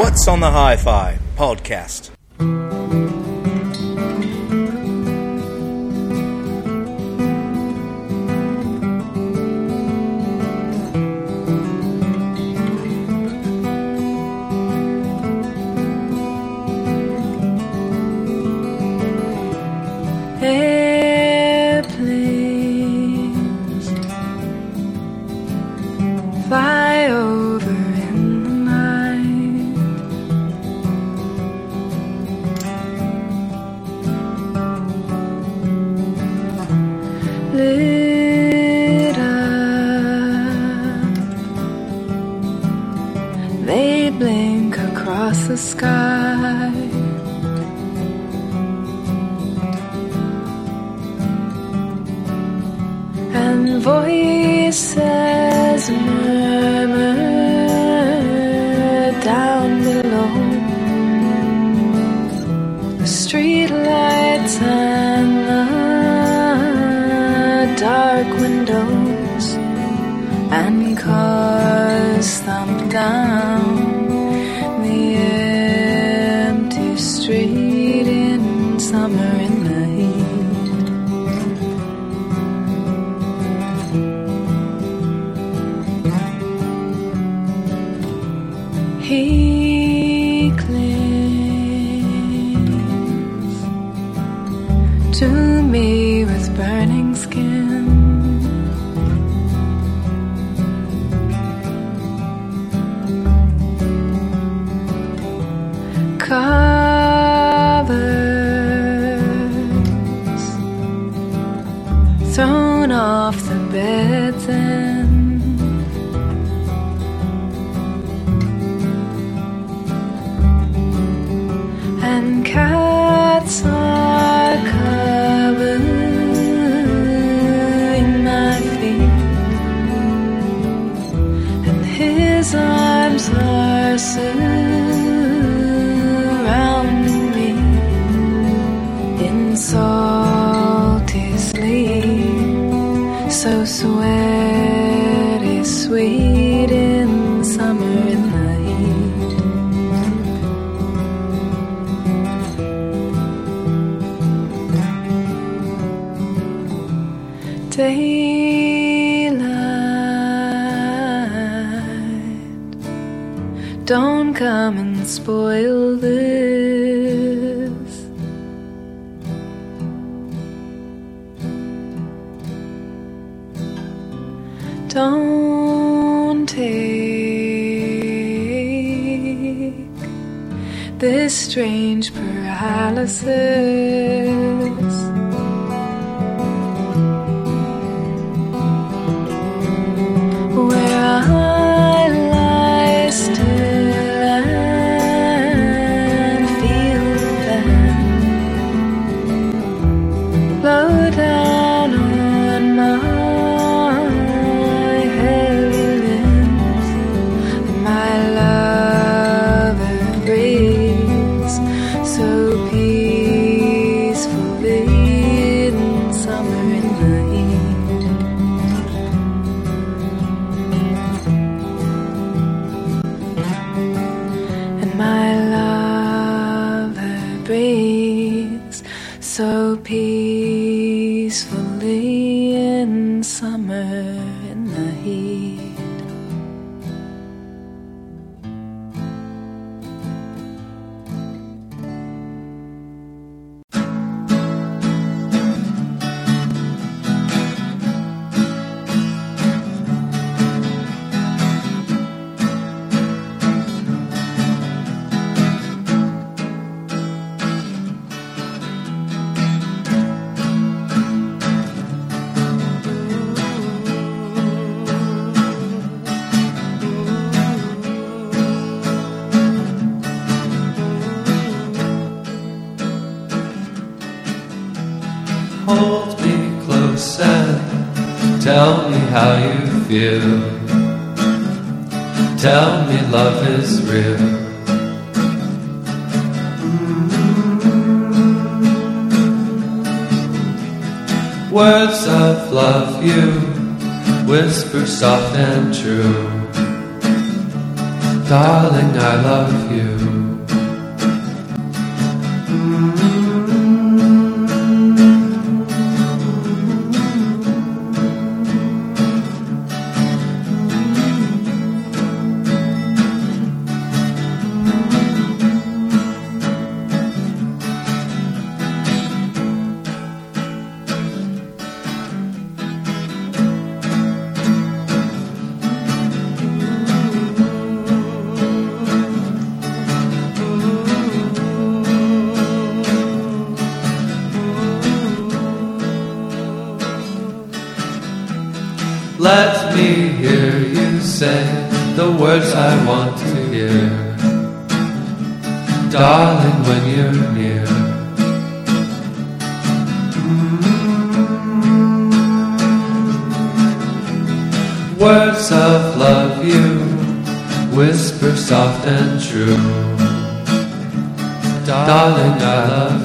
What's on the Hi Fi podcast. in the heat. Don't come and spoil this. Don't take this strange paralysis. hold me close and tell me how you feel. Tell me love is real. Words of love you whisper soft and true. Darling, I love you. Words I want to hear. Darling, when you're near. Words of love you whisper soft and true. Darling, I love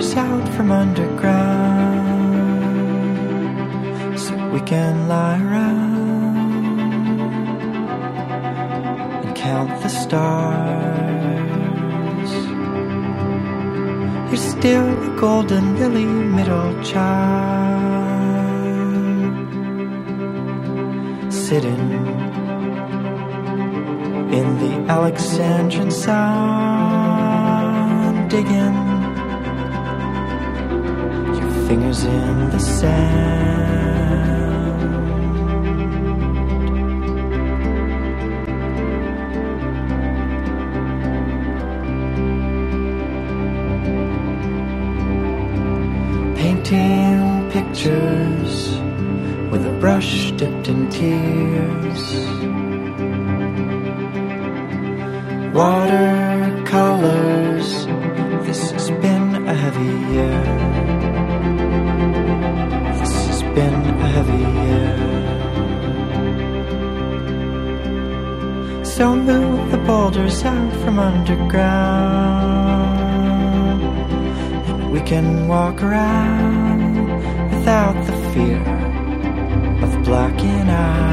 out from underground so we can lie around and count the stars. You're still a golden lily middle child sitting in the Alexandrian sun, digging fingers in the sand. Painting pictures with a brush dipped in tears. So move the boulders out from underground. And we can walk around without the fear of blacking out.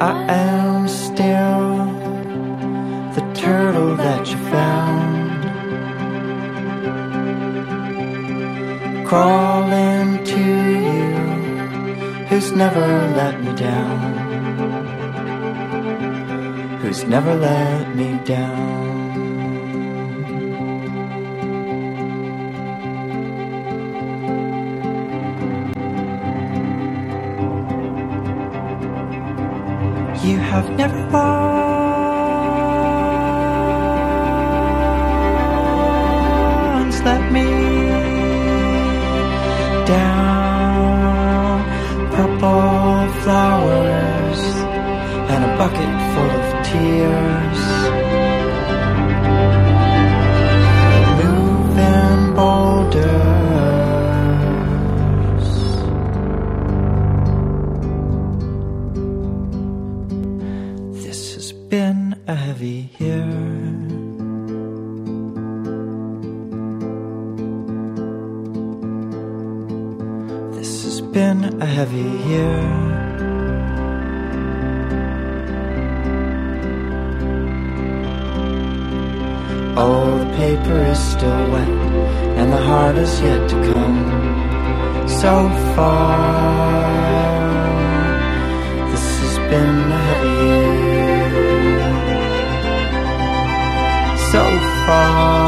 I am still Crawling to you, who's never let me down. Who's never let me down. Heavy year. This has been a heavy year. Oh, the paper is still wet, and the heart is yet to come so far. This has been a heavy year. So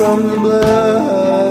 from the blood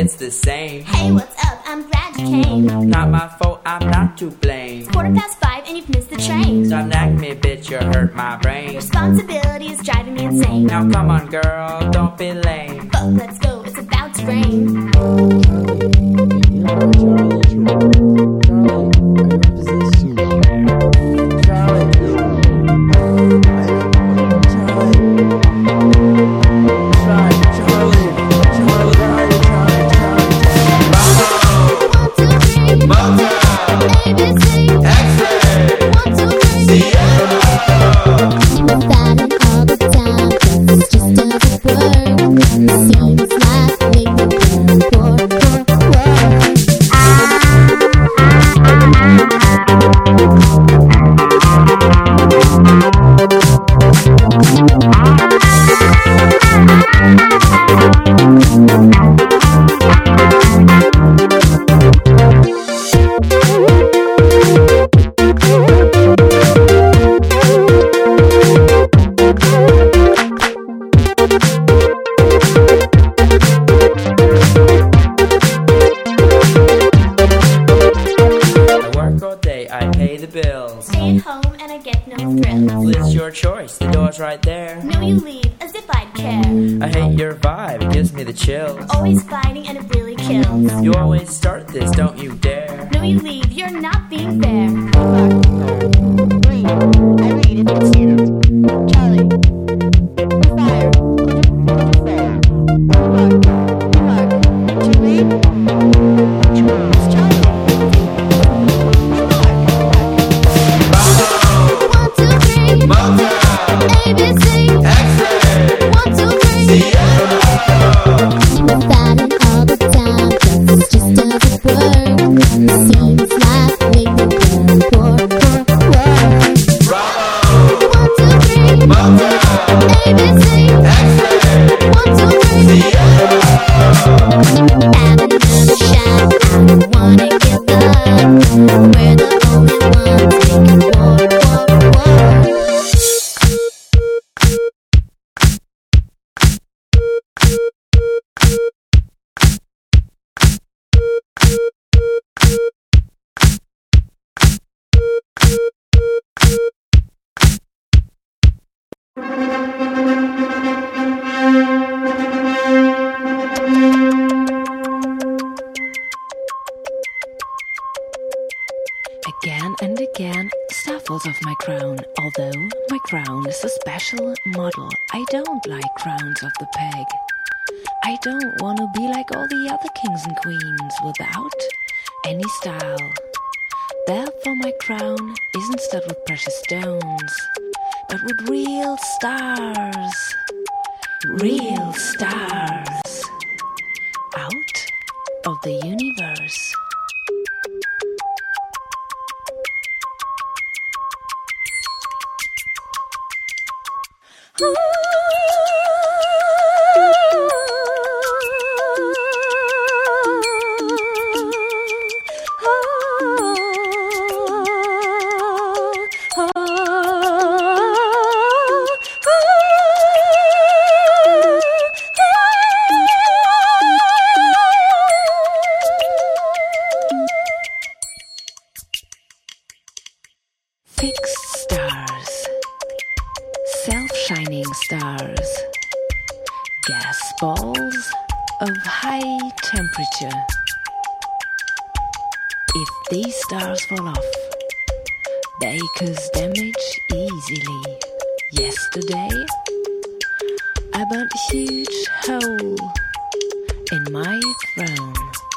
it's the same. Hey, what's up? I'm glad you came. Not my fault, I'm not to blame. It's Quarter past five and you've missed the train. Stop nagging me, bitch, you hurt my brain. Responsibility is driving me insane. Now come on, girl, don't be lame. But let's go, it's about to rain. Stay at home and I get no thrills. It's your choice, the door's right there. No, you leave as if I'd care. I hate your vibe, it gives me the chills. Always fighting and it really kills. You always start this, don't you dare. No, you leave, you're not being fair. One, off my crown. Although my crown is a special model, I don't like crowns off the peg. I don't want to be like all the other kings and queens without any style. Therefore, my crown isn't studded with precious stones, but with real stars. Real stars. Out of the universe. Fixed these stars fall off, cause damage easily. Yesterday, I burnt a huge hole in my throne.